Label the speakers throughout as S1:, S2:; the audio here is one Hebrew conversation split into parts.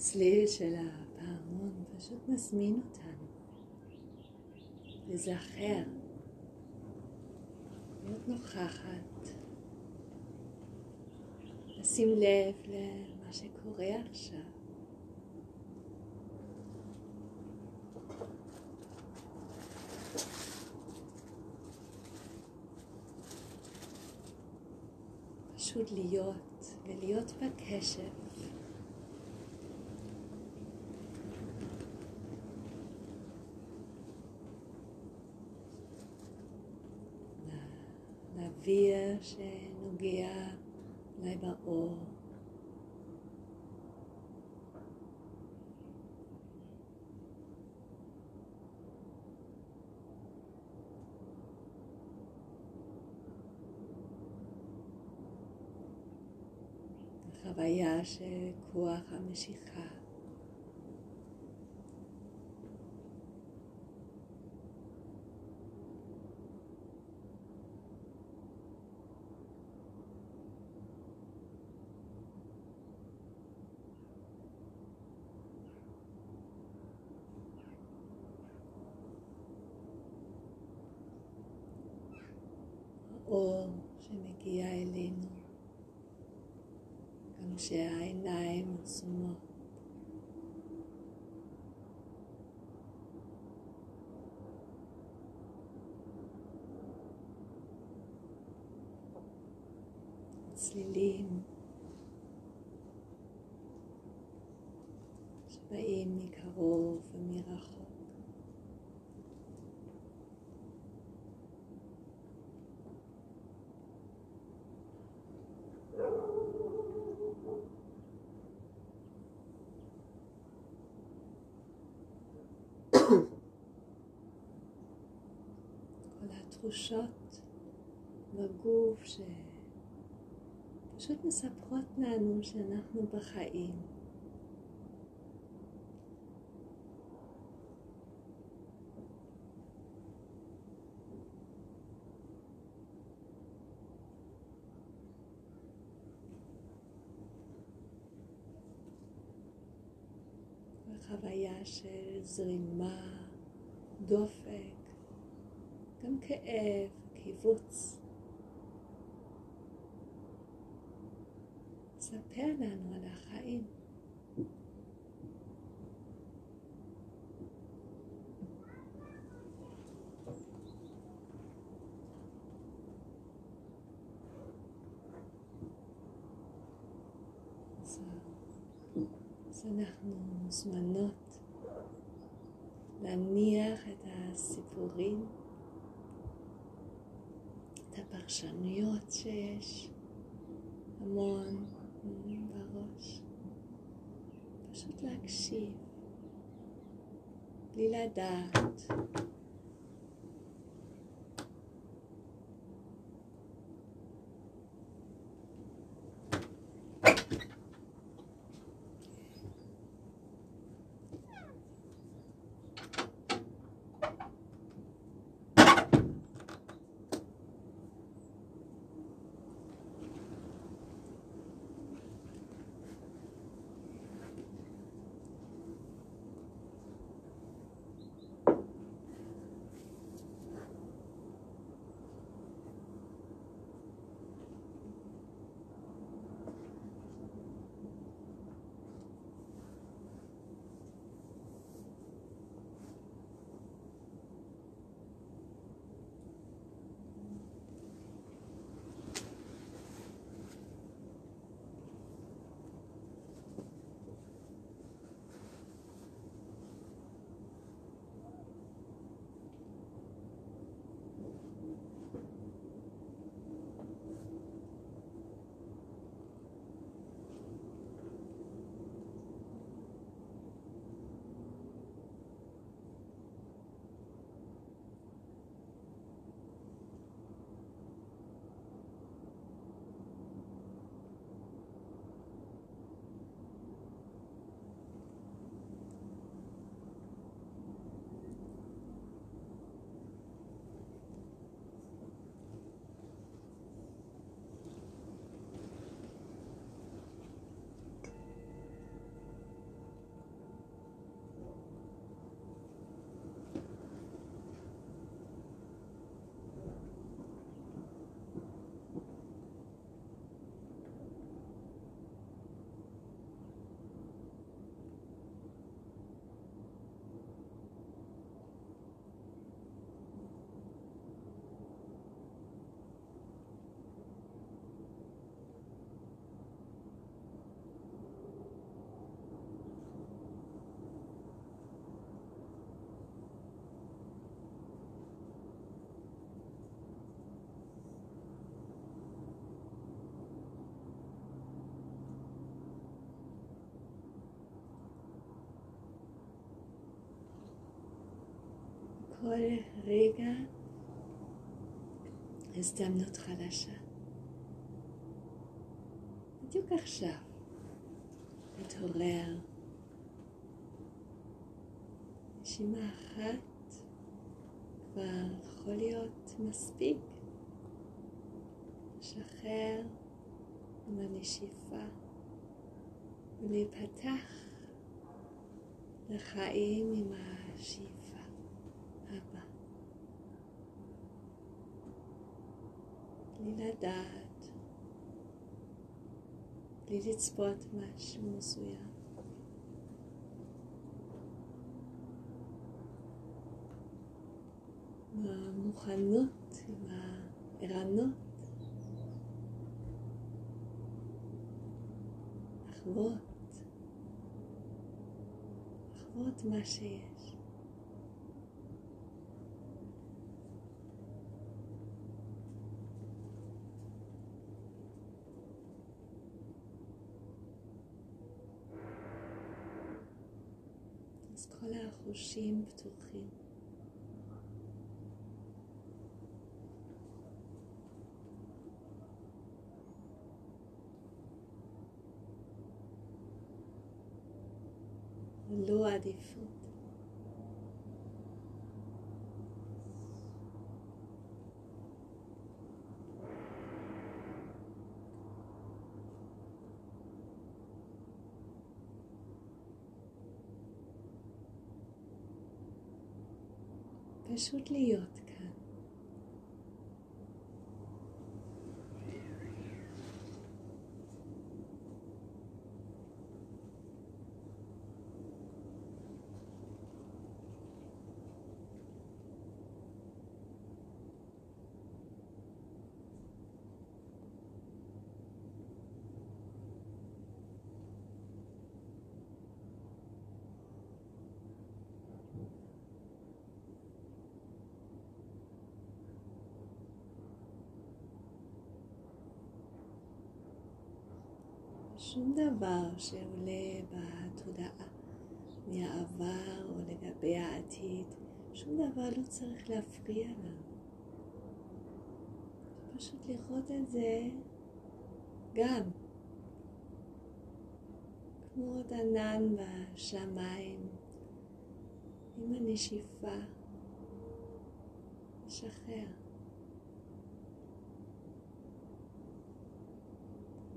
S1: הצליל של הפעמון פשוט מזמין אותנו לזכר, להיות נוכחת, לשים לב למה שקורה עכשיו. פשוט להיות ולהיות בקשב. לאוויר שנוגע אולי באור. חוויה של כוח המשיכה. energia inai mutsumo. Sie leben. Shema Emi Karov Mirachot. תחושות בגוף שפשוט מספרות לנו שאנחנו בחיים. חוויה של זרימה, דופק. גם כאב, קיבוץ. ספר לנו על החיים. אז אנחנו מוזמנות להניח את הסיפורים, הפרשנויות שיש, המון בראש. פשוט להקשיב, בלי לדעת. כל רגע הזדמנות חדשה. בדיוק עכשיו, להתעורר. נשימה אחת כבר יכול להיות מספיק. לשחרר עם הנשיפה ולהיפתח לחיים עם השאיפה. הבא. בלי לדעת, בלי לצפות משהו מסוים. עם המוכנות, עם הערנות, לחוות, לחוות מה שיש. אז כל החושים פתוחים. ללא עדיפות. פשוט להיות כאן. שום דבר שעולה בתודעה מהעבר או לגבי העתיד, שום דבר לא צריך להפריע לנו. פשוט לראות את זה גם כמו עוד ענן בשמיים עם הנשיפה, לשחרר.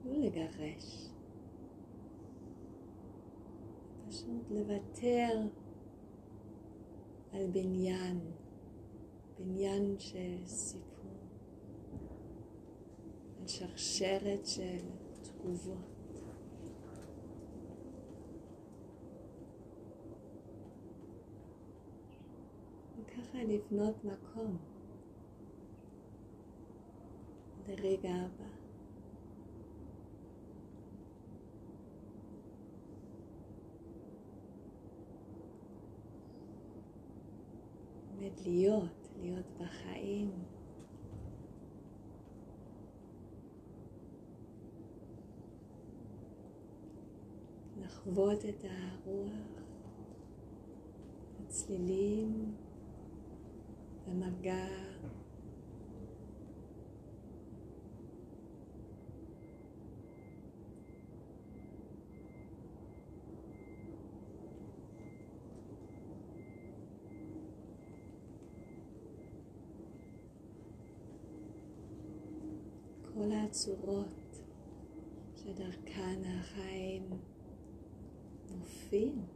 S1: לא לגרש. פשוט לוותר על בניין, בניין של סיפור, על שרשרת של תגובות. וככה לבנות מקום לרגע הבא. באמת להיות, להיות בחיים. לחוות את הרוח, הצלילים, המגע. כל הצורות שדרכן החיים מופיעים.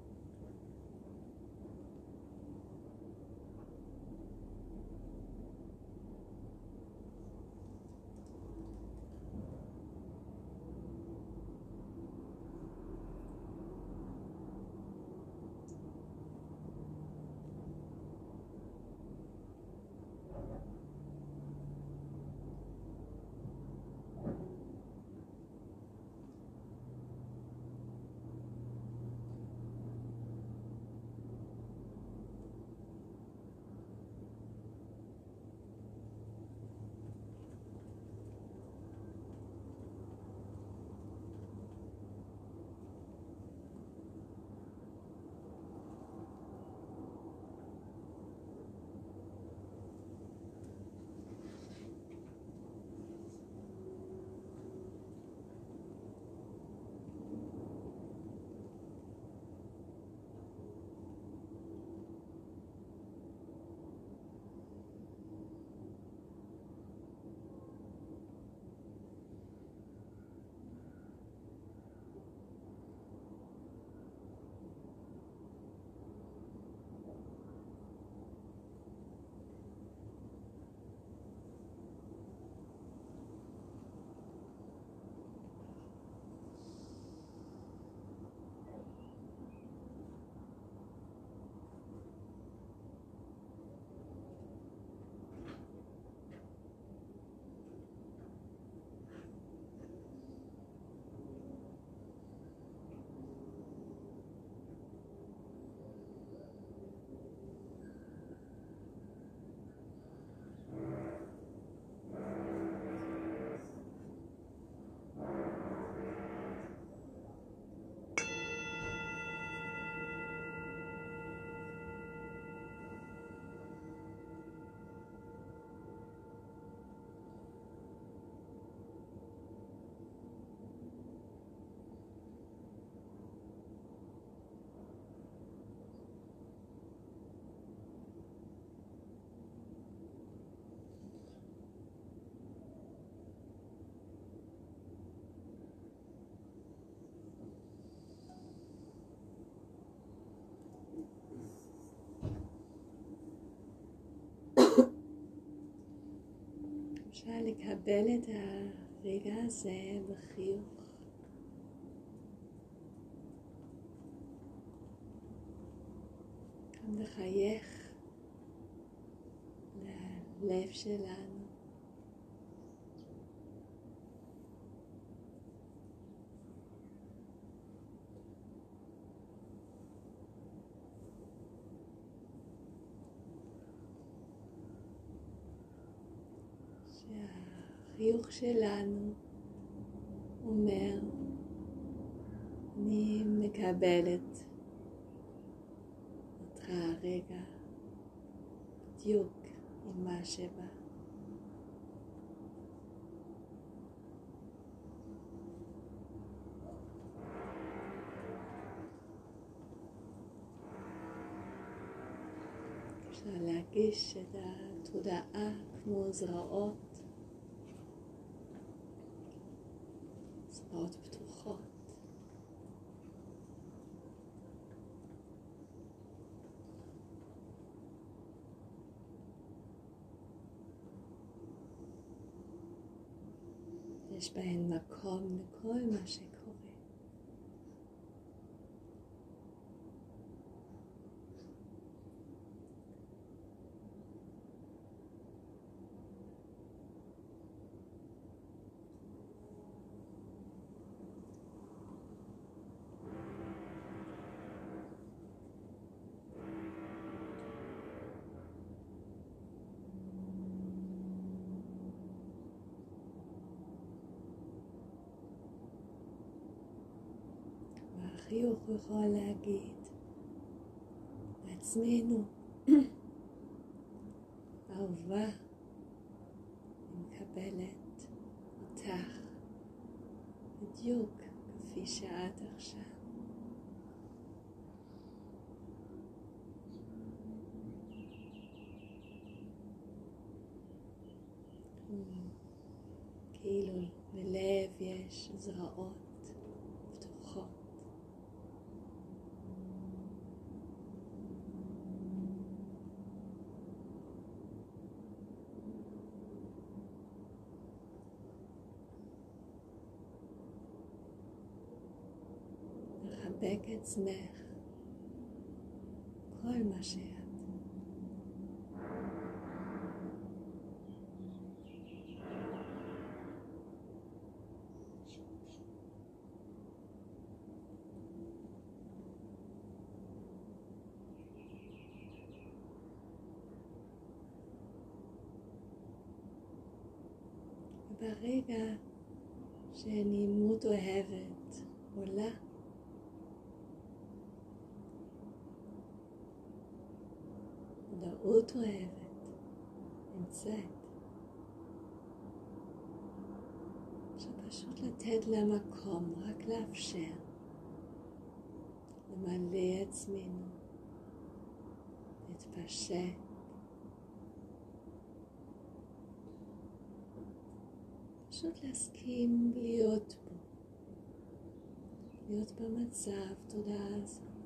S1: אפשר לקבל את הרגע הזה בחיוך. גם לחייך ללב שלנו. שהחיוך שלנו אומר, אני מקבלת אותך הרגע בדיוק עם מה שבא. אפשר להרגיש את התודעה כמו זרעות, זרעות פתוחות. יש בהן מקום לכל מה שקורה. והחיוך יכול להגיד לעצמנו, אהובה, אני מקבלת אותך בדיוק כפי שאת עכשיו. כאילו בלב יש זרעות פתוחות. לחבק עצמך, כל מה שאת. וברגע שנעימות אוהבת עולה, מודעות אוהבת נמצאת. שפשוט לתת לה מקום, רק לאפשר, למלא עצמנו, להתפשט. פשוט להסכים להיות בו, להיות במצב תודעה הזאת.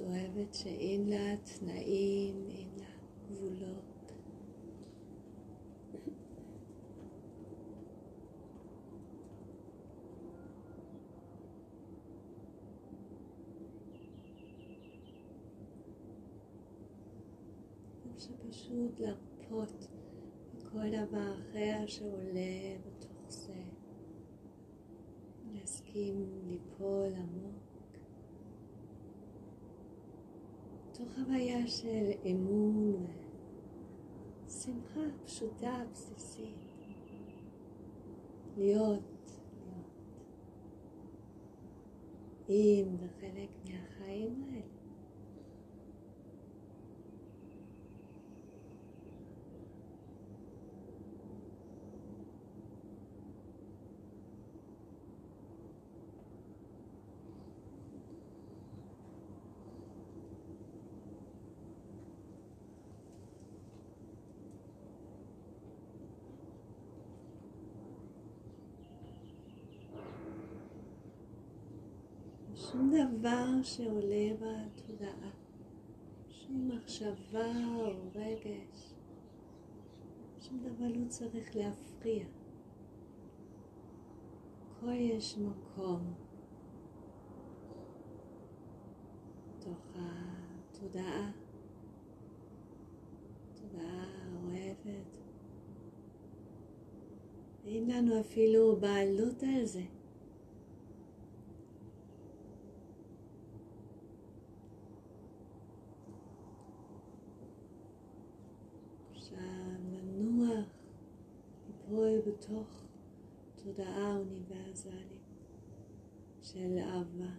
S1: מאוד אוהבת שאין לה תנאים, אין לה גבולות. שפשוט להרפות מכל דבר אחר שעולה בתוך זה, להסכים ליפול עמוק. תוך חוויה של אמון ושמחה פשוטה, בסיסית. להיות, להיות. עם וחלק מהחיים שום דבר שעולה בתודעה, שום מחשבה או רגש, שום דבר לא צריך להפריע. הכל יש מקום תוך התודעה, תודעה אוהבת. אין לנו אפילו בעלות על זה. עכשיו לנוח, ליפול בתוך תודעה אוניברסלית של אהבה.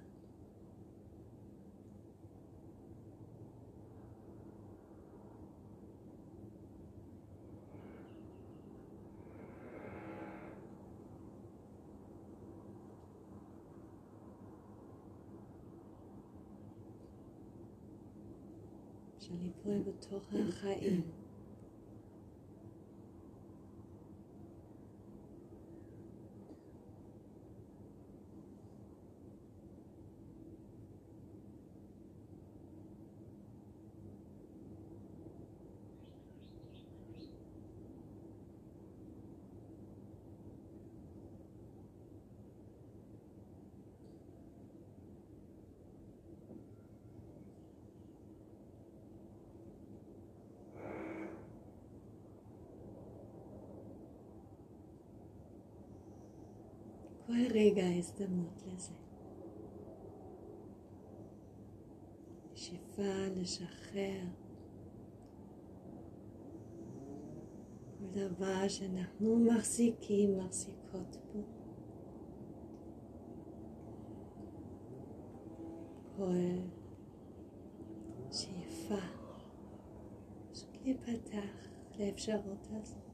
S1: אפשר ליפול בתוך החיים. כל רגע הזדמנות לזה. שאיפה לשחרר כל דבר שאנחנו מחזיקים, מחזיקות בו. כל שאיפה, פשוט להיפתח לאפשרות הזאת.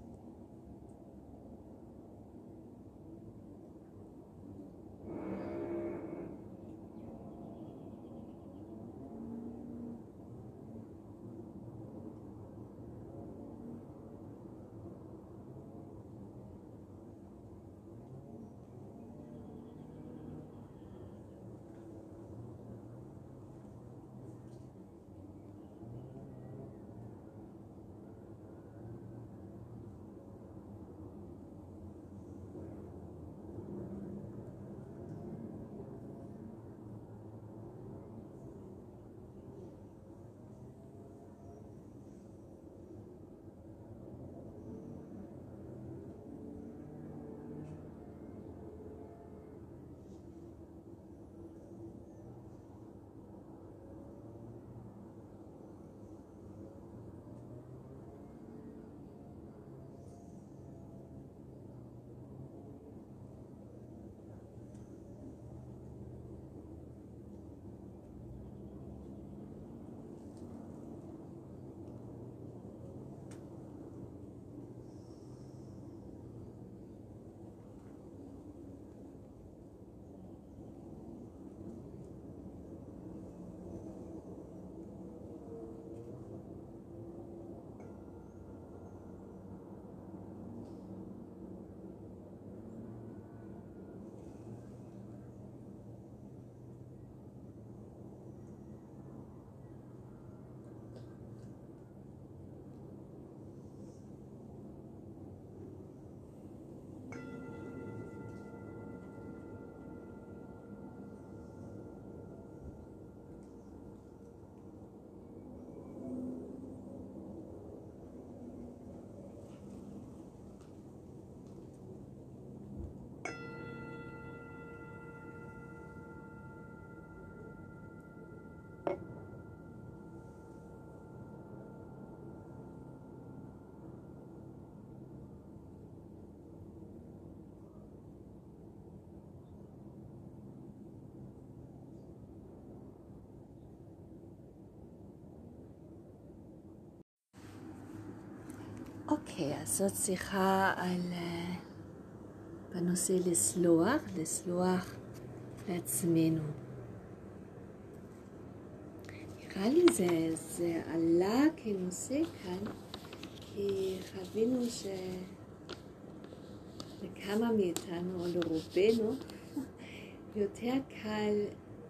S1: אוקיי, אז זאת שיחה על... אה, בנושא לסלוח, לסלוח לעצמנו. נראה לי זה, זה עלה כנושא כאן, כי חווינו שלכמה מאיתנו, או לרובנו, יותר קל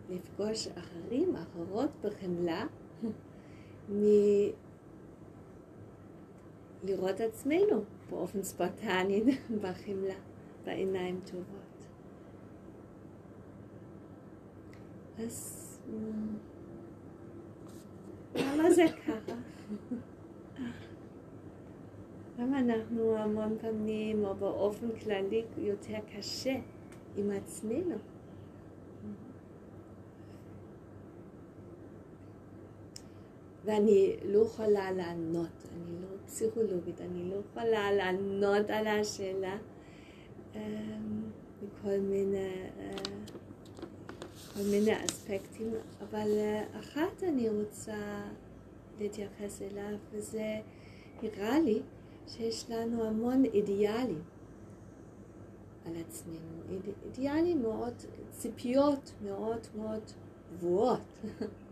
S1: לפגוש אחרים, אחרות בחמלה, מלראות עצמנו באופן ספרטני בחמלה, בעיניים טובות. אז למה זה ככה? למה אנחנו המון פעמים, או באופן כללי, יותר קשה עם עצמנו? ואני לא יכולה לענות, אני לא פסיכולוגית, אני לא יכולה לענות על השאלה אמ, מכל מיני, אה, כל מיני אספקטים, אבל אה, אחת אני רוצה להתייחס אליו, וזה נראה לי שיש לנו המון אידיאלים על עצמנו, אידיאלים מאוד, ציפיות מאוד מאוד גבוהות.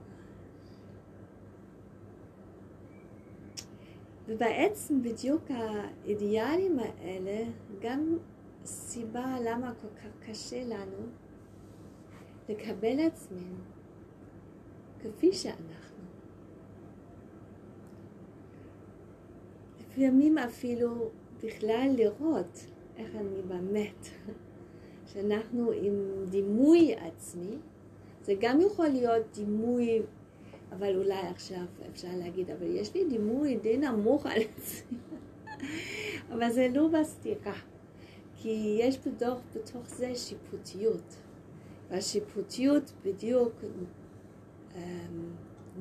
S1: ובעצם בדיוק האידיאלים האלה גם סיבה למה כל כך קשה לנו לקבל עצמנו כפי שאנחנו. לפעמים אפילו בכלל לראות איך אני באמת, שאנחנו עם דימוי עצמי, זה גם יכול להיות דימוי אבל אולי עכשיו אפשר להגיד, אבל יש לי דימוי די נמוך על עצמי. אבל זה לא בסתירה, כי יש בתוך, בתוך זה שיפוטיות. והשיפוטיות בדיוק um,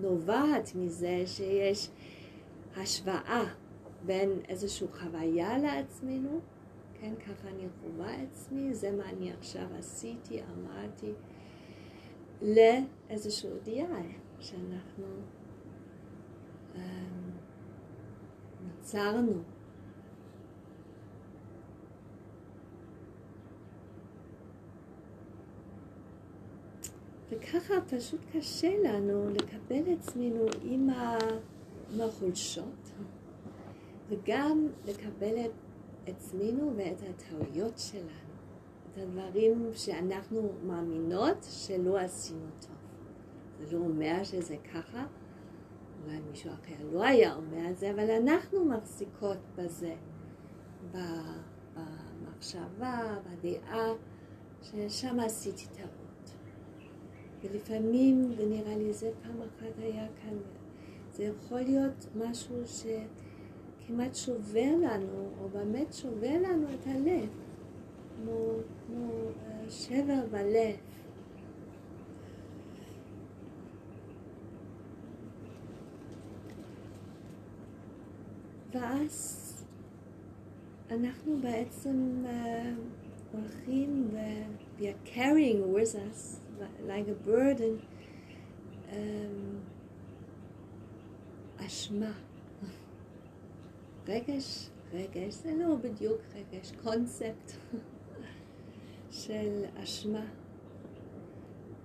S1: נובעת מזה שיש השוואה בין איזושהי חוויה לעצמנו, כן, ככה אני חווה עצמי, זה מה אני עכשיו עשיתי, אמרתי, לאיזשהו אידיאל. שאנחנו נוצרנו. אמ, וככה פשוט קשה לנו לקבל עצמנו עם החולשות, וגם לקבל את עצמנו ואת הטעויות שלנו, את הדברים שאנחנו מאמינות שלא עשינו טוב. לא אומר שזה ככה, אולי מישהו אחר לא היה אומר את זה, אבל אנחנו מחזיקות בזה, במחשבה, בדעה, ששם עשיתי טעות. ולפעמים, ונראה לי זה פעם אחת היה כאן, זה יכול להיות משהו שכמעט שובר לנו, או באמת שובר לנו את הלב, כמו, כמו אה, שבר בלב. ואז אנחנו בעצם uh, הולכים ו- we are carrying with us like a burden um, אשמה. רגש, רגש, זה לא בדיוק רגש, קונספט של אשמה.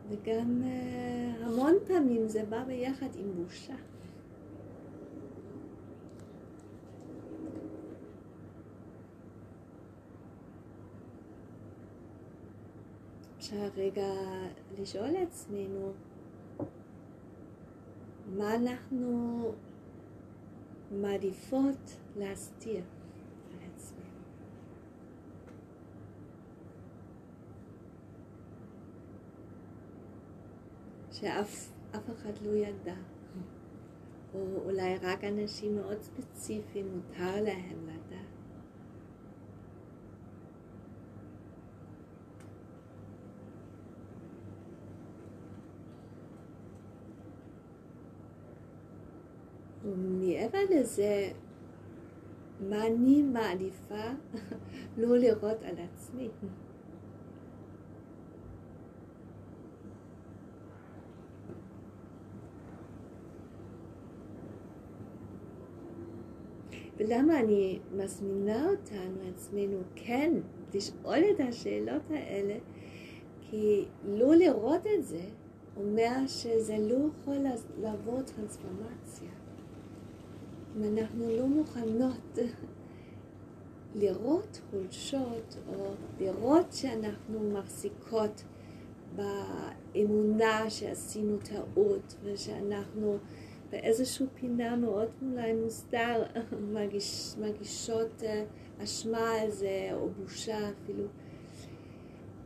S1: וגם uh, המון פעמים זה בא ביחד עם בושה. אפשר רגע לשאול עצמנו מה אנחנו מעדיפות להסתיר על עצמנו. שאף אחד לא ידע, או אולי רק אנשים מאוד ספציפיים מותר להם לדעת. ומעבר לזה, מה אני מעדיפה לא לראות על עצמי. ולמה אני מזמינה אותנו, עצמנו, כן, לשאול את השאלות האלה, כי לא לראות את זה אומר שזה לא יכול לעבור טרנספורמציה. אם אנחנו לא מוכנות לראות חולשות או לראות שאנחנו מחזיקות באמונה שעשינו טעות ושאנחנו באיזושהי פינה מאוד אולי מוסתר מרגיש, מרגישות אה, אשמה על זה או בושה אפילו.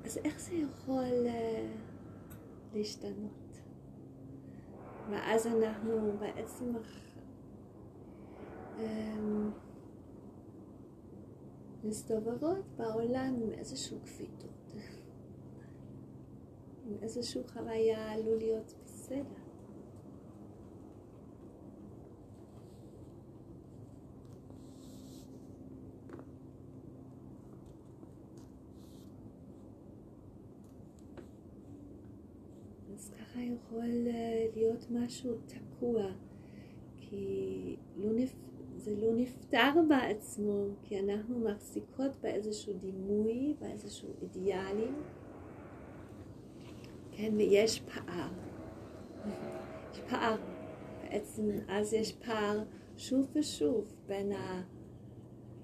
S1: אז איך זה יכול uh, להשתנות? ואז אנחנו בעצם מסתובבות בעולם עם איזושהי כפיתות, עם איזושהי חוויה עלול להיות בסדר. ככה יכול אה, להיות משהו תקוע, כי לא נפ... זה לא נפתר בעצמו, כי אנחנו מחזיקות באיזשהו דימוי, באיזשהו אידיאלים, כן, ויש פער. יש פער. בעצם אז יש פער שוב ושוב בין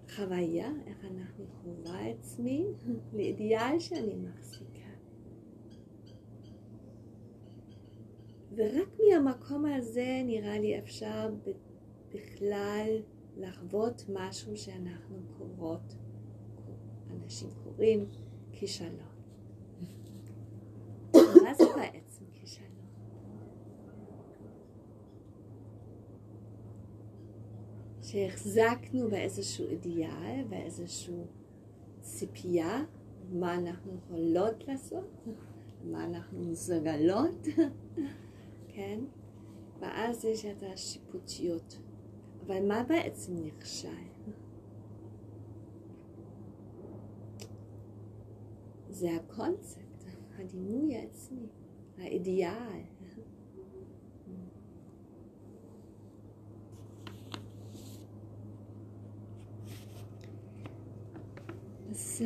S1: החוויה, איך אנחנו חווה עצמי, לאידיאל שאני מחזיקה. ורק מהמקום הזה נראה לי אפשר בכלל לחוות משהו שאנחנו קוראות, אנשים קוראים כישלון. מה זה בעצם כישלון? שהחזקנו באיזשהו אידיאל, באיזשהו ציפייה, מה אנחנו יכולות לעשות, מה אנחנו מסוגלות. כן? ואז יש את השיפוטיות. אבל מה בעצם נכשל? זה הקונספט, הדימוי העצמי, האידיאל. אז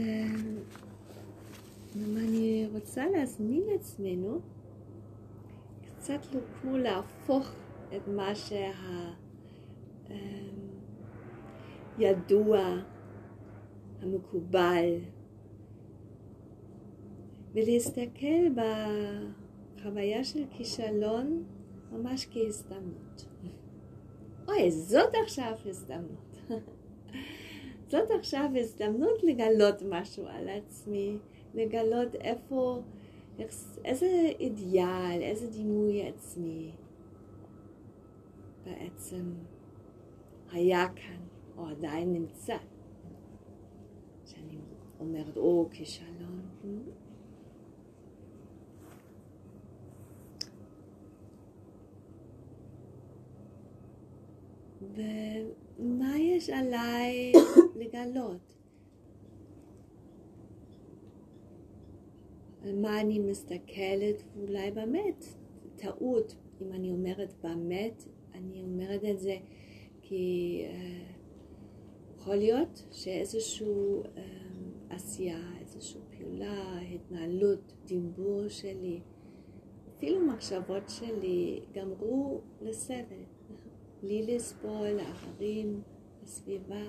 S1: מה אני רוצה להזמין לעצמנו קצת כמו להפוך את מה שהידוע, אמ, המקובל, ולהסתכל בחוויה של כישלון ממש כהזדמנות. אוי, זאת עכשיו הזדמנות. זאת עכשיו הזדמנות לגלות משהו על עצמי, לגלות איפה... איזה אידיאל, איזה דימוי עצמי בעצם היה כאן, או עדיין נמצא. שאני אומרת, או, כישלון. ומה יש עליי לגלות? על מה אני מסתכלת, ואולי באמת, טעות, אם אני אומרת באמת, אני אומרת את זה כי uh, יכול להיות שאיזושהי uh, עשייה, איזושהי פעולה, התנהלות, דיבור שלי, אפילו מחשבות שלי, גמרו לסבל, בלי לסבול לאחרים, לסביבה.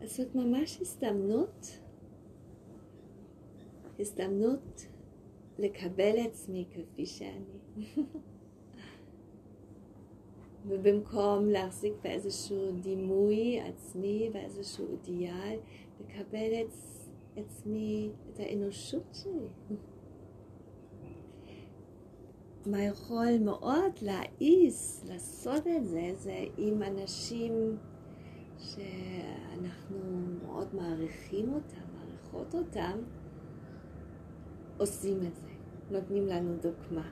S1: אז זאת ממש הזדמנות, הזדמנות לקבל עצמי כפי שאני. ובמקום להחזיק באיזשהו דימוי עצמי, באיזשהו אידיאל, לקבל את עצמי, את האנושות שלי. מה יכול מאוד להעיס לעשות את זה, זה עם אנשים שאנחנו מאוד מעריכים אותם, מעריכות אותם, עושים את זה, נותנים לנו דוגמה.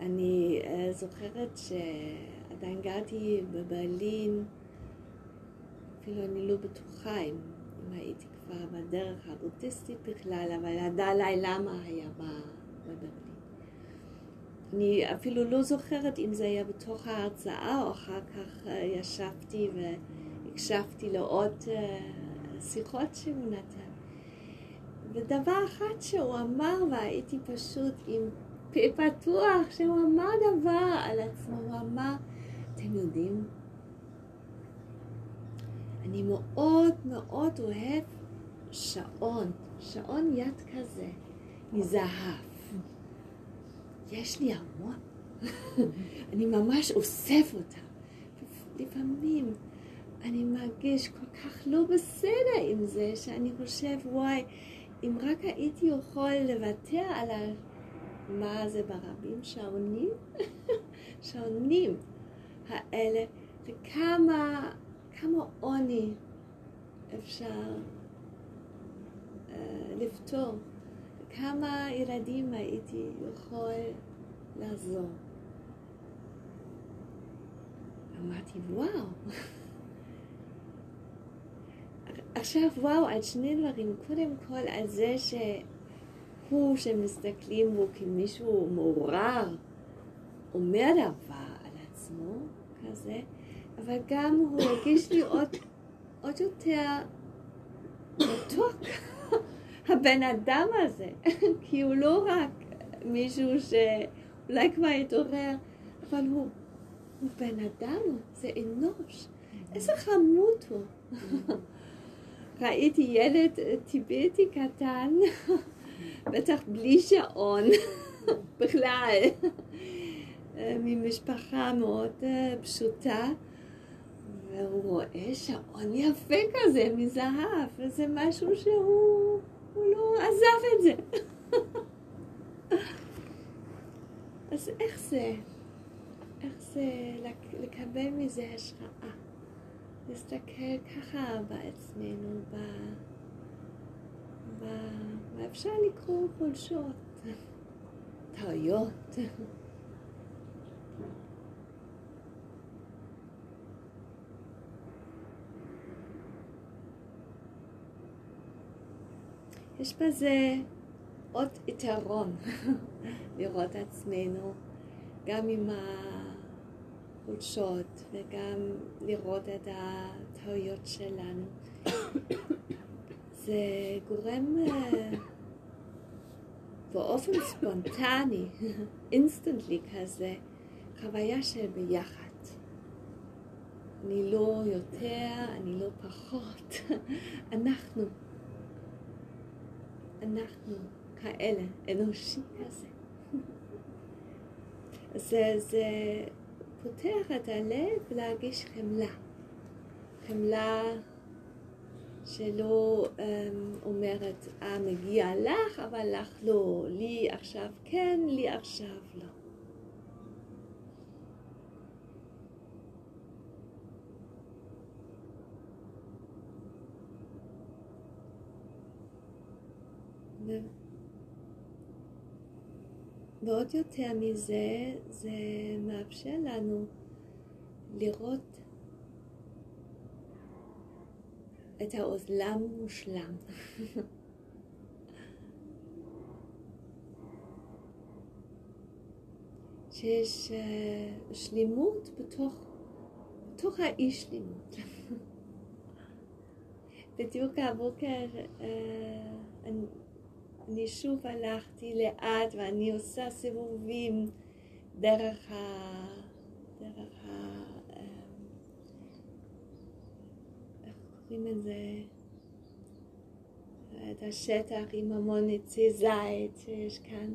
S1: אני uh, זוכרת שעדיין גרתי בברלין, אפילו אני לא בטוחה אם, אם הייתי כבר בדרך הבודהיסטית בכלל, אבל הדלאי למה היה בברלין. אני אפילו לא זוכרת אם זה היה בתוך ההרצאה או אחר כך uh, ישבתי ו... הקשבתי לעוד אה, שיחות שהוא נתן. ודבר אחד שהוא אמר, והייתי פשוט עם פה פתוח, שהוא אמר דבר על עצמו, הוא אמר, אתם יודעים, אני מאוד מאוד אוהב שעון, שעון יד כזה, מזהב. יש לי המון. אני ממש אוסף אותם. לפעמים אני מרגיש כל כך לא בסדר עם זה, שאני חושב, וואי, אם רק הייתי יכול לוותר על ה... מה זה ברבים? שעונים? שעונים האלה, וכמה כמה עוני אפשר uh, לפתור, כמה ילדים הייתי יכול לעזור. אמרתי, וואו. עכשיו, וואו, על שני דברים. קודם כל, על זה שהוא, שמסתכלים בו כמישהו מעורר, אומר דבר על עצמו, כזה, אבל גם הוא הרגיש לי עוד, עוד יותר מתוק, הבן אדם הזה, כי הוא לא רק מישהו שאולי כבר התעורר, אבל הוא, הוא בן אדם, זה אנוש. איזה חמוד הוא. ראיתי ילד טיבטי קטן, בטח בלי שעון בכלל, ממשפחה מאוד אה, פשוטה. והוא רואה שעון יפה כזה מזהב, וזה משהו שהוא לא עזב את זה. אז איך זה? איך זה לקבל מזה השראה? להסתכל ככה בעצמנו, ב... ב... מה אפשר לקרוא חולשות, טעויות. יש בזה עוד יתרון לראות עצמנו, גם עם החולשות וגם לראות את הטעויות שלנו. זה גורם אה, באופן ספונטני, אינסטנטלי כזה, חוויה של ביחד. אני לא יותר, אני לא פחות, אנחנו. אנחנו כאלה, אנושי כזה. זה, זה פותח את הלב להרגיש חמלה. חמלה שלא um, אומרת, אה, מגיע לך, אבל לך לא, לי עכשיו כן, לי עכשיו לא. ועוד יותר מזה, זה מאפשר לנו לראות את העולם מושלם. שיש uh, שלימות בתוך, בתוך האי שלימות. בדיוק הבוקר uh, אני, שוב הלכתי לאט ואני עושה סיבובים דרך ה... דרך ה... אמ, איך קוראים לזה? את השטח עם המון עצי זית שיש כאן,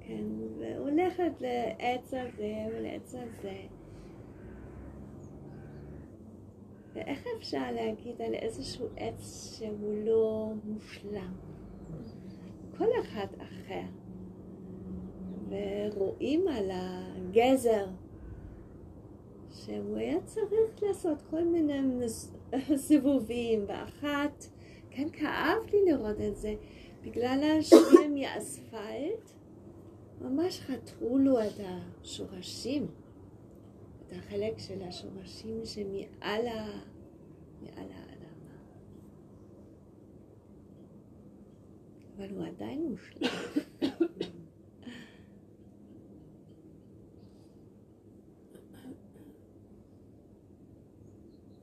S1: כן, והולכת לעץ הזה ולעץ הזה. ואיך אפשר להגיד על איזשהו עץ שהוא לא מושלם? כל אחד אחר. ורואים על הגזר שהוא היה צריך לעשות כל מיני סיבובים, ואחת, כן כאב לי לראות את זה, בגלל השביל מאספלט, ממש חתרו לו את השורשים, את החלק של השורשים שמעל ה... מעל ה... אבל הוא עדיין מושלם.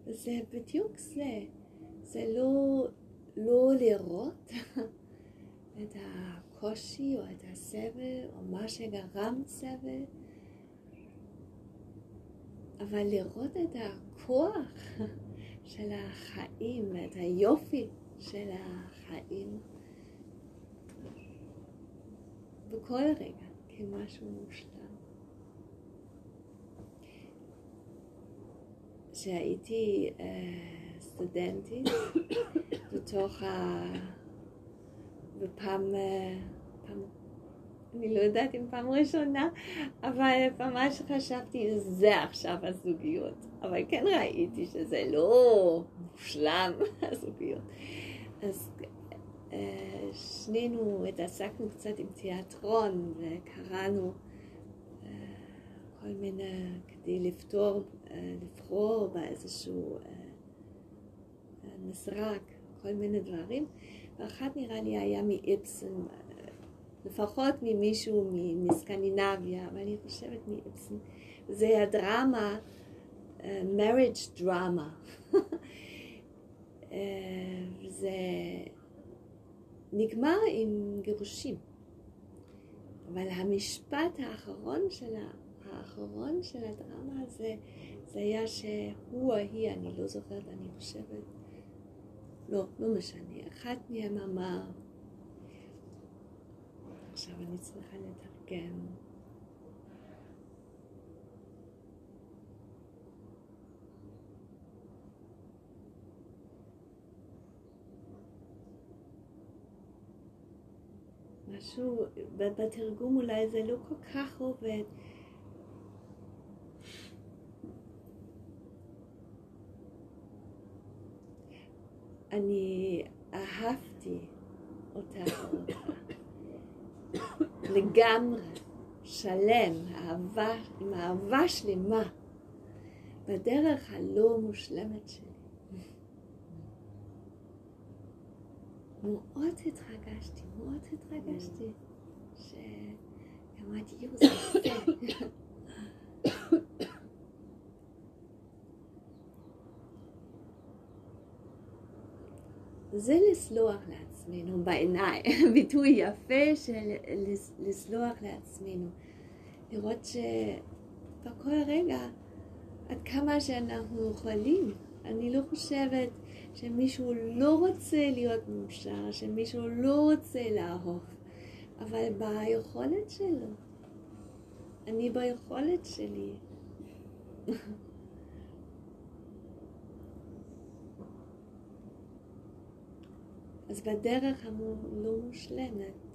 S1: זה בדיוק זה, זה לא, לא לראות את הקושי או את הסבל או מה שגרם סבל, אבל לראות את הכוח של החיים, את היופי של החיים בכל רגע כמשהו מושלם. כשהייתי uh, סטודנטית בתוך ה... בפעם, uh, פעם, אני לא יודעת אם פעם ראשונה, אבל ממש חשבתי, זה עכשיו הזוגיות. אבל כן ראיתי שזה לא מושלם, הזוגיות. אז שנינו התעסקנו קצת עם תיאטרון וקראנו uh, כל מיני, כדי לפתור לבחור באיזשהו מסרק, כל מיני דברים, ואחת נראה לי היה מאיפסן, לפחות ממישהו מסקנינביה, אבל אני חושבת מאיפסן. זה הדרמה, marriage drama. זה נגמר עם גירושים. אבל המשפט האחרון של, האחרון של הדרמה הזה זה היה שהוא ההיא, אני לא זוכרת, אני חושבת, לא, לא משנה, אחת מהם אמר, עכשיו אני צריכה לתרגם. משהו, בתרגום אולי זה לא כל כך עובד. אני אהבתי אותה לגמרי, שלם, אהבה, עם אהבה שלמה, בדרך הלא מושלמת שלי. מאוד התרגשתי, מאוד התרגשתי, שאמרתי, יואו, זה יפה. זה לסלוח לעצמנו בעיניי, ביטוי יפה של לסלוח לעצמנו. לראות שבכל רגע, עד כמה שאנחנו יכולים, אני לא חושבת שמישהו לא רוצה להיות מאושר, שמישהו לא רוצה לאהוב, אבל ביכולת שלו. אני ביכולת שלי. אז בדרך הלא מושלמת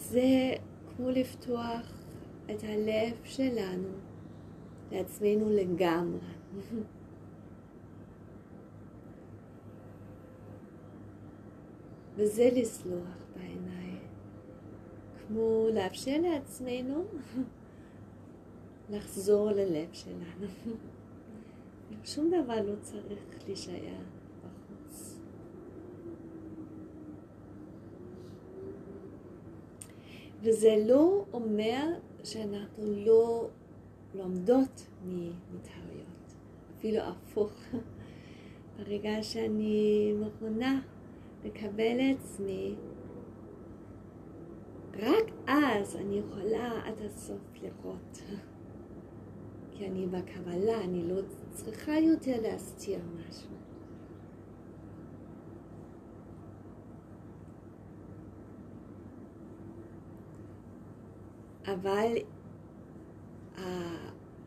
S1: זה כמו לפתוח את הלב שלנו לעצמנו לגמרי. וזה לסלוח בעיניי. כמו לאפשר לעצמנו לחזור ללב שלנו. שום דבר לא צריך להישאר וזה לא אומר שאנחנו לא לומדות מטעויות, אפילו הפוך. ברגע שאני מכונה לקבל לעצמי, רק אז אני יכולה עד הסוף לראות. כי אני בקבלה, אני לא צריכה יותר להסתיר משהו. אבל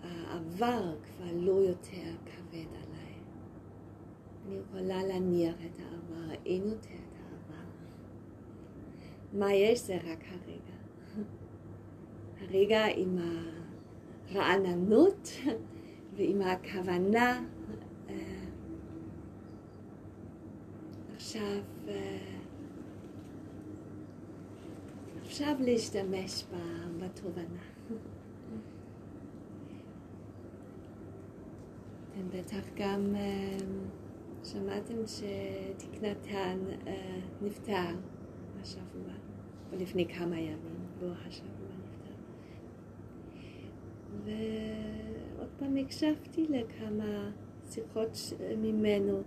S1: העבר כבר לא יותר כבד עליי. אני יכולה להניח את העבר, אין יותר את העבר. מה יש זה רק הרגע. הרגע עם הרעננות ועם הכוונה אה, עכשיו, עכשיו להשתמש בתובנה. אתם בטח גם אה, שמעתם שתקנתן אה, נפטר השבוע, או לפני כמה ימים, לא השבוע נפטר. ועוד פעם הקשבתי לכמה שיחות ממנו.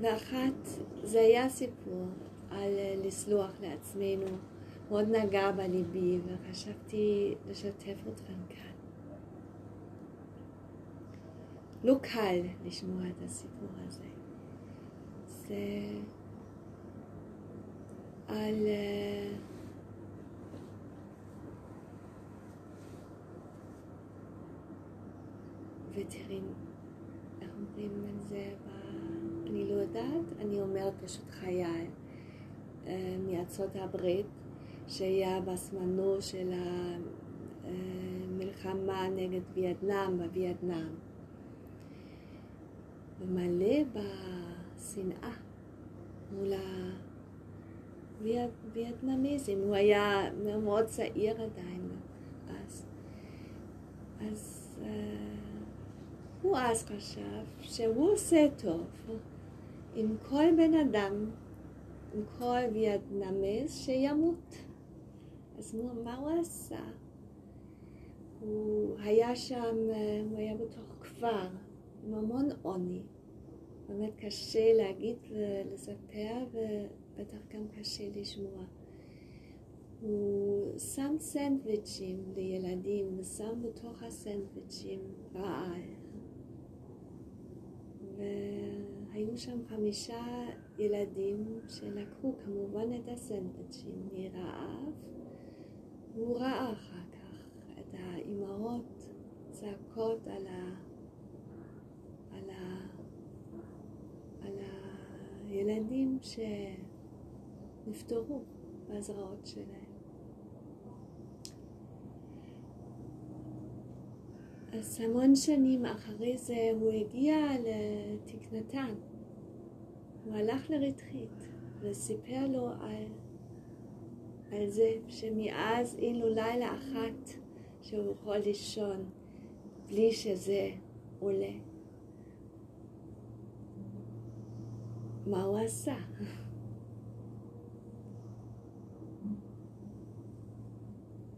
S1: ואחת, זה היה סיפור על לסלוח לעצמנו, מאוד נגע בליבי, וחשבתי לשתף אתכם כאן. לא קל לשמוע את הסיפור הזה. זה על... Uh, וטרין, איך אומרים את זה? אני לא יודעת, אני אומרת פשוט חייל אה, מארצות הברית, שהיה בזמנו של המלחמה נגד וייטנאם בווייטנאם. ומלא בשנאה מול הווייטנאמיזם. הוא היה מאוד צעיר עדיין אז. אז uh, הוא אז חשב שהוא עושה טוב עם כל בן אדם, עם כל וייטנאמיז שימות. אז מה הוא עשה? הוא היה שם, הוא היה בתוך כפר עם המון עוני. באמת קשה להגיד ולספר, ובטח גם קשה לשמוע. הוא שם סנדוויצ'ים לילדים, ושם בתוך הסנדוויצ'ים רעל. והיו שם חמישה ילדים שלקחו כמובן את הסנדוויצ'ים מרעב. והוא ראה אחר כך את האימהות צעקות על ה... על ה... על הילדים שנפטרו בהזרעות שלהם. אז המון שנים אחרי זה הוא הגיע לתקנתן. הוא הלך לרתחית וסיפר לו על, על זה שמאז אין לו לילה אחת שהוא יכול לישון בלי שזה עולה. מה הוא עשה?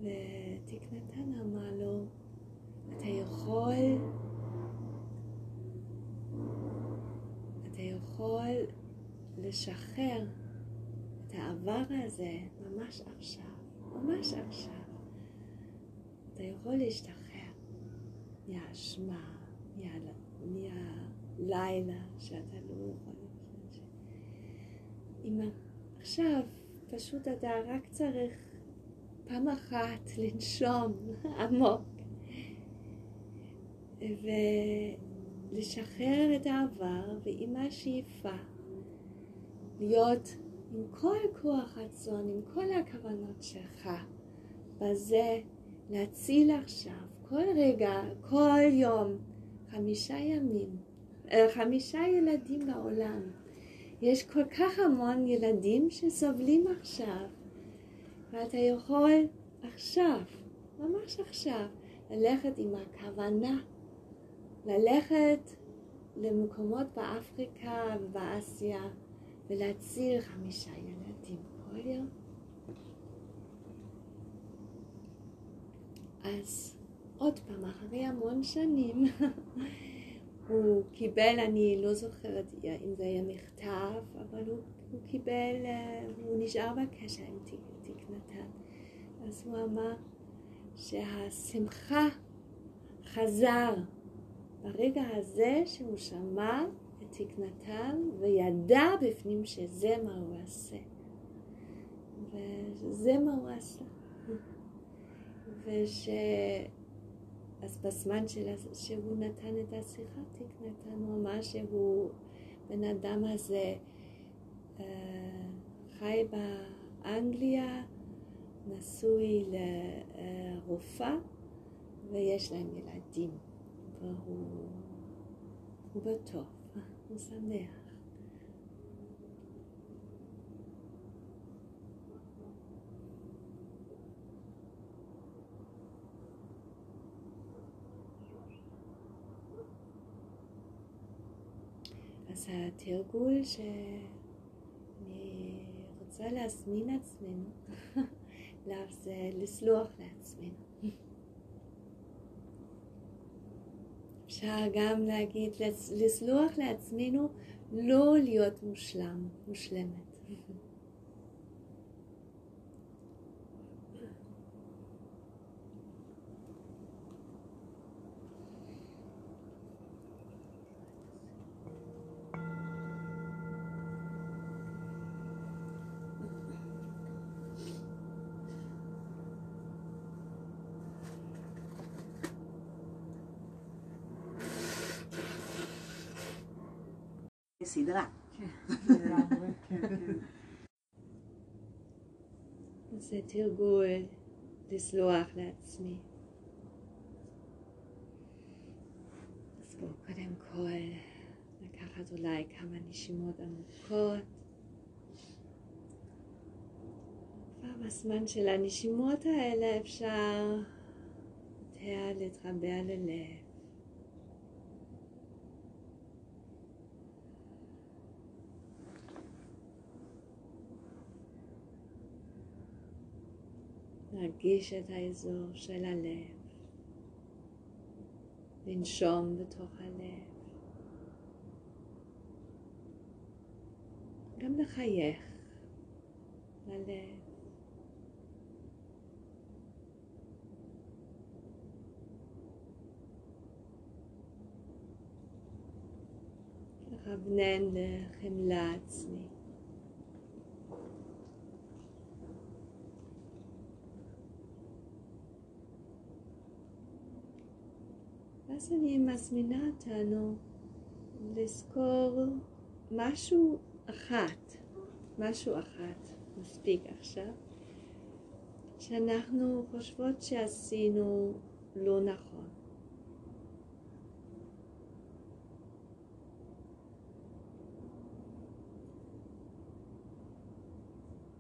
S1: ותקנתן אמר לו, אתה יכול, אתה יכול לשחרר את העבר הזה ממש עכשיו, ממש עכשיו. אתה יכול להשתחרר מהאשמה, מהלילה שאתה לא יכול לחשוב. אם עכשיו פשוט אתה רק צריך פעם אחת לנשום עמוק ולשחרר את העבר ועם השאיפה להיות עם כל כוח רצון, עם כל הכוונות שלך, בזה להציל עכשיו, כל רגע, כל יום, חמישה ימים, אה, חמישה ילדים בעולם. יש כל כך המון ילדים שסובלים עכשיו, ואתה יכול עכשיו, ממש עכשיו, ללכת עם הכוונה ללכת למקומות באפריקה ובאסיה ולהציל חמישה ילדים כל יום. אז עוד פעם, אחרי המון שנים, הוא קיבל, אני לא זוכרת אם זה היה מכתב, אבל הוא, הוא קיבל, הוא נשאר בקשר עם תיק נתן. אז הוא אמר שהשמחה חזר ברגע הזה שהוא שמע את תקנתן וידע בפנים שזה מה הוא עשה. וזה מה הוא עשה. וש... אז בזמן של... שהוא נתן את השיחה, תקנתן, הוא אמר שהוא, בן אדם הזה, אה, חי באנגליה, נשוי לרופאה, ויש להם ילדים. והוא הוא בטוב, הוא שמח. אז התרגול שאני רוצה להזמין עצמנו, זה לסלוח לעצמנו. אפשר גם להגיד, לסלוח לעצמנו לא להיות מושלם, מושלמת.
S2: סדרה.
S1: זה תרגול לסלוח לעצמי. אז בואו קודם כל לקחת אולי כמה נשימות עמוקות. כבר בזמן של הנשימות האלה אפשר יותר להתרבע ללב. להרגיש את האזור של הלב, לנשום בתוך הלב, גם לחייך ללב. לכוונן לחמלה עצמית. ואז אני מזמינה אותנו לזכור משהו אחת, משהו אחת, מספיק עכשיו, שאנחנו חושבות שעשינו לא נכון.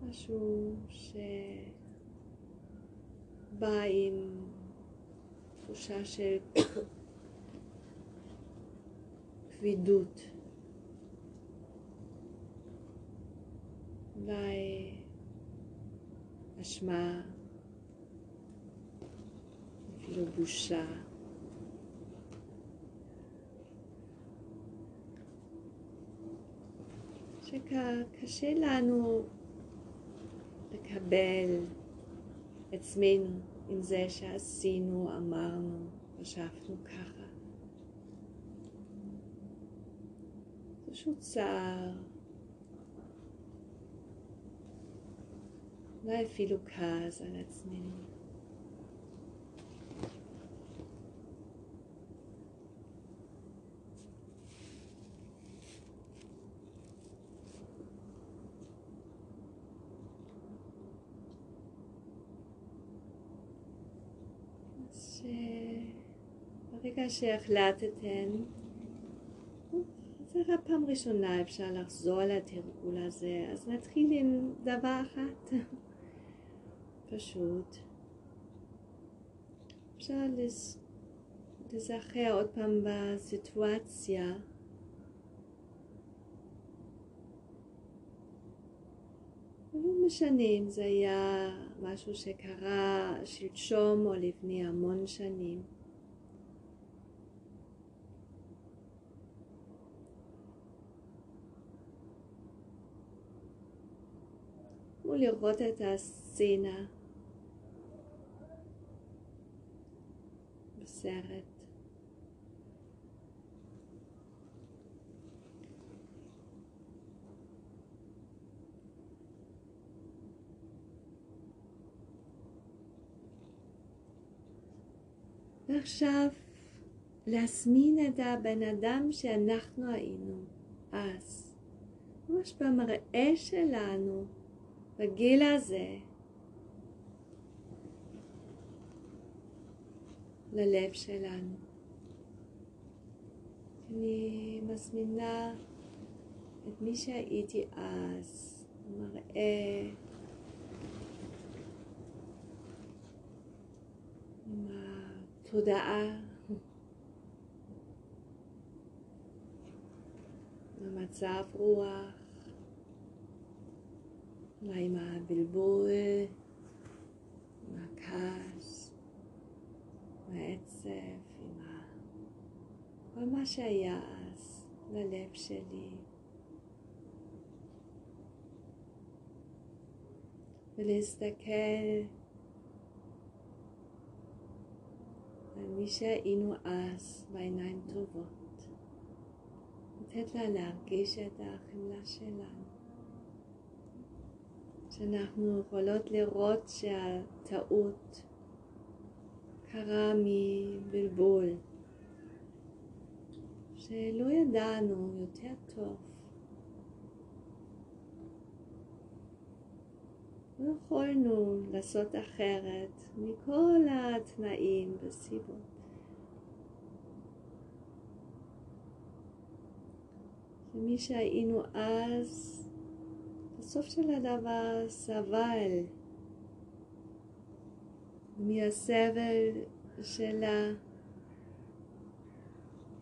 S1: משהו שבא עם תחושה של כבדות. אולי אשמה, אפילו בושה. שקשה לנו לקבל עצמנו עם זה שעשינו, אמרנו, חשבנו ככה. פשוט צער, אולי אפילו כעס על עצמנו. ברגע שהחלטתם רק פעם ראשונה אפשר לחזור על התרגול הזה, אז נתחיל עם דבר אחת, פשוט. אפשר לזכר עוד פעם בסיטואציה. לא משנה אם זה היה משהו שקרה שלשום או לפני המון שנים. לראות את הסצנה בסרט. ועכשיו להזמין את הבן אדם שאנחנו היינו אז, ממש במראה שלנו. בגיל הזה ללב שלנו. אני מזמינה את מי שהייתי אז, מראה עם התודעה, עם המצב רוח. אולי עם הבלבול, עם הכעס, עם העצב, עם ה... כל מה שהיה אז ללב שלי. ולהסתכל על מי שהיינו אז בעיניים טובות. לתת לה להרגיש את החמלה שלנו. שאנחנו יכולות לראות שהטעות קרה מבלבול, שלא ידענו יותר טוב. לא יכולנו לעשות אחרת מכל התנאים וסיבות. שמי שהיינו אז, בסוף של הדבר סבל מהסבל שלה,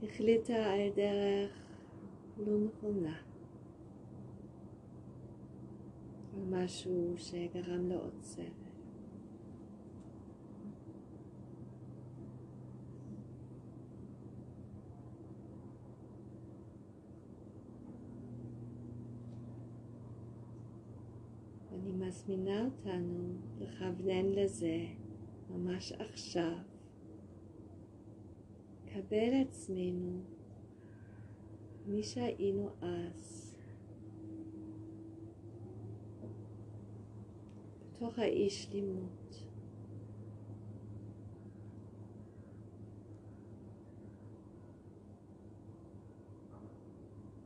S1: החליטה על דרך לא נכונה. על משהו שגרם לו עוד סבל. אני מזמינה אותנו לכוונן לזה ממש עכשיו. קבל עצמנו מי שהיינו אז. בתוך האי שלימות.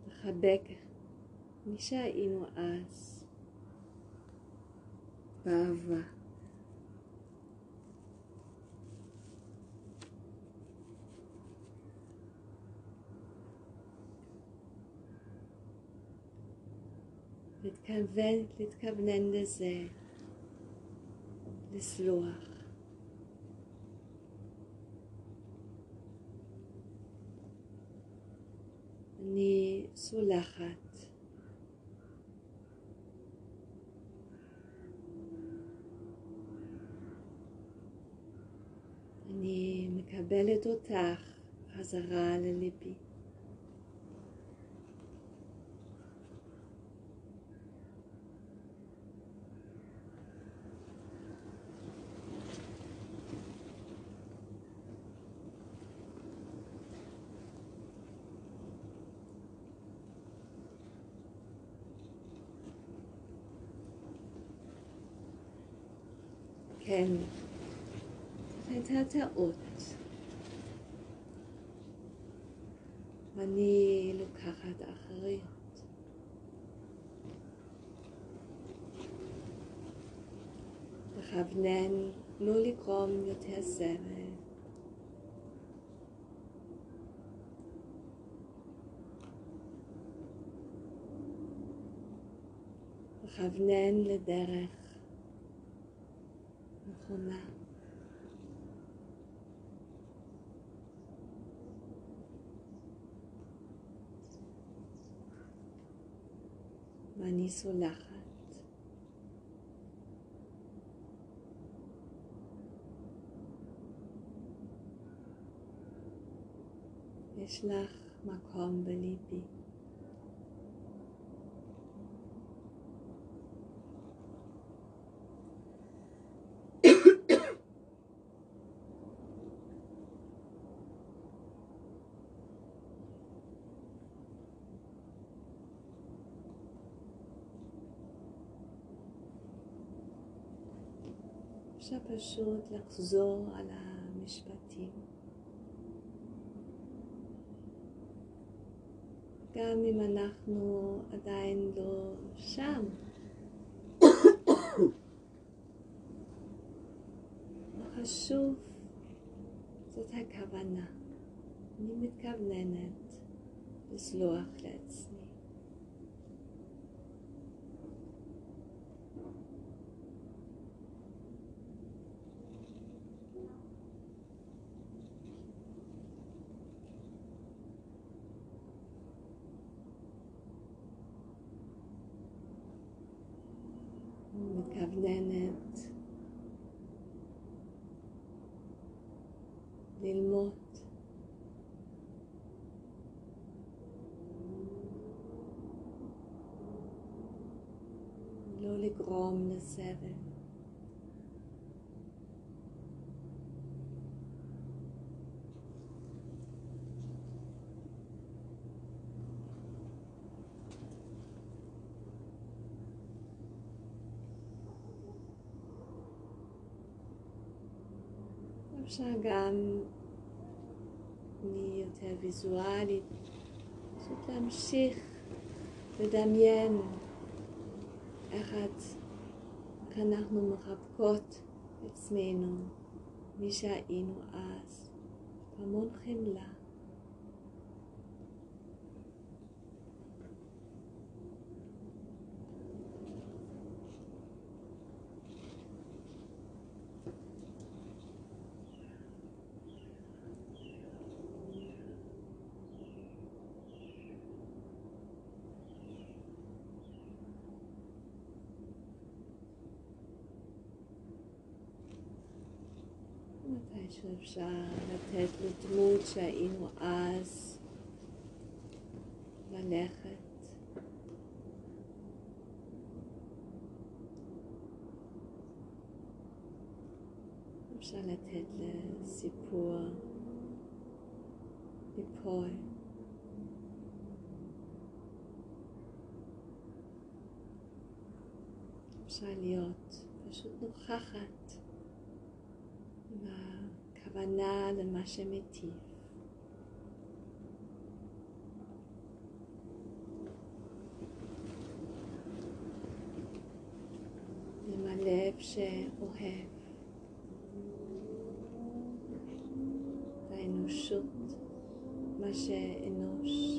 S1: לחבק מי שהיינו אז. באהבה. להתכוון, להתכוונן לזה, לסלוח. אני סולחת. אני מקבלת אותך חזרה לליבי. כן, זאת הייתה טעות. לכוונן לא לגרום יותר סבל. לכוונן לדרך נכונה. ואני סולחת. יש לך מקום בליבי. אפשר פשוט לחזור על המשפטים. גם אם אנחנו עדיין לא שם. חשוב, זאת הכוונה. אני מתכווננת לסלוח לעצמי. לא לגרום לסבל. אפשר גם יותר ויזואלית, פשוט להמשיך לדמיין איך, את, איך אנחנו מחבקות עצמנו, מי שהיינו אז, המון חמלה. מתי שאפשר לתת לדמות שהיינו אז ללכת. אפשר לתת לסיפור ליפול. אפשר להיות פשוט נוכחת. הכוונה למה שמטיב. עם הלב שאוהב, האנושות, מה שאנוש.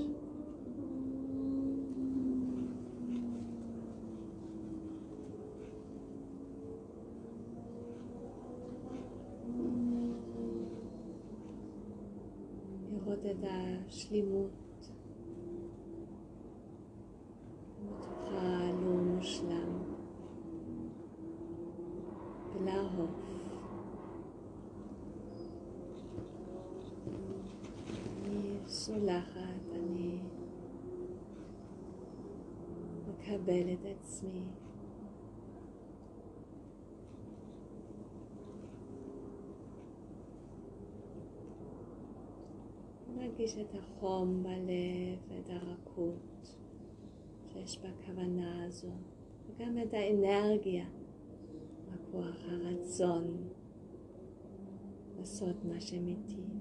S1: לראות את השלימות בתוכה לא מושלם ולאהוב. אני סולחת, אני מקבלת עצמי. מרגיש את החום בלב ואת הרכות שיש בכוונה הזו, וגם את האנרגיה, הכוח הרצון לעשות מה שמיטיב.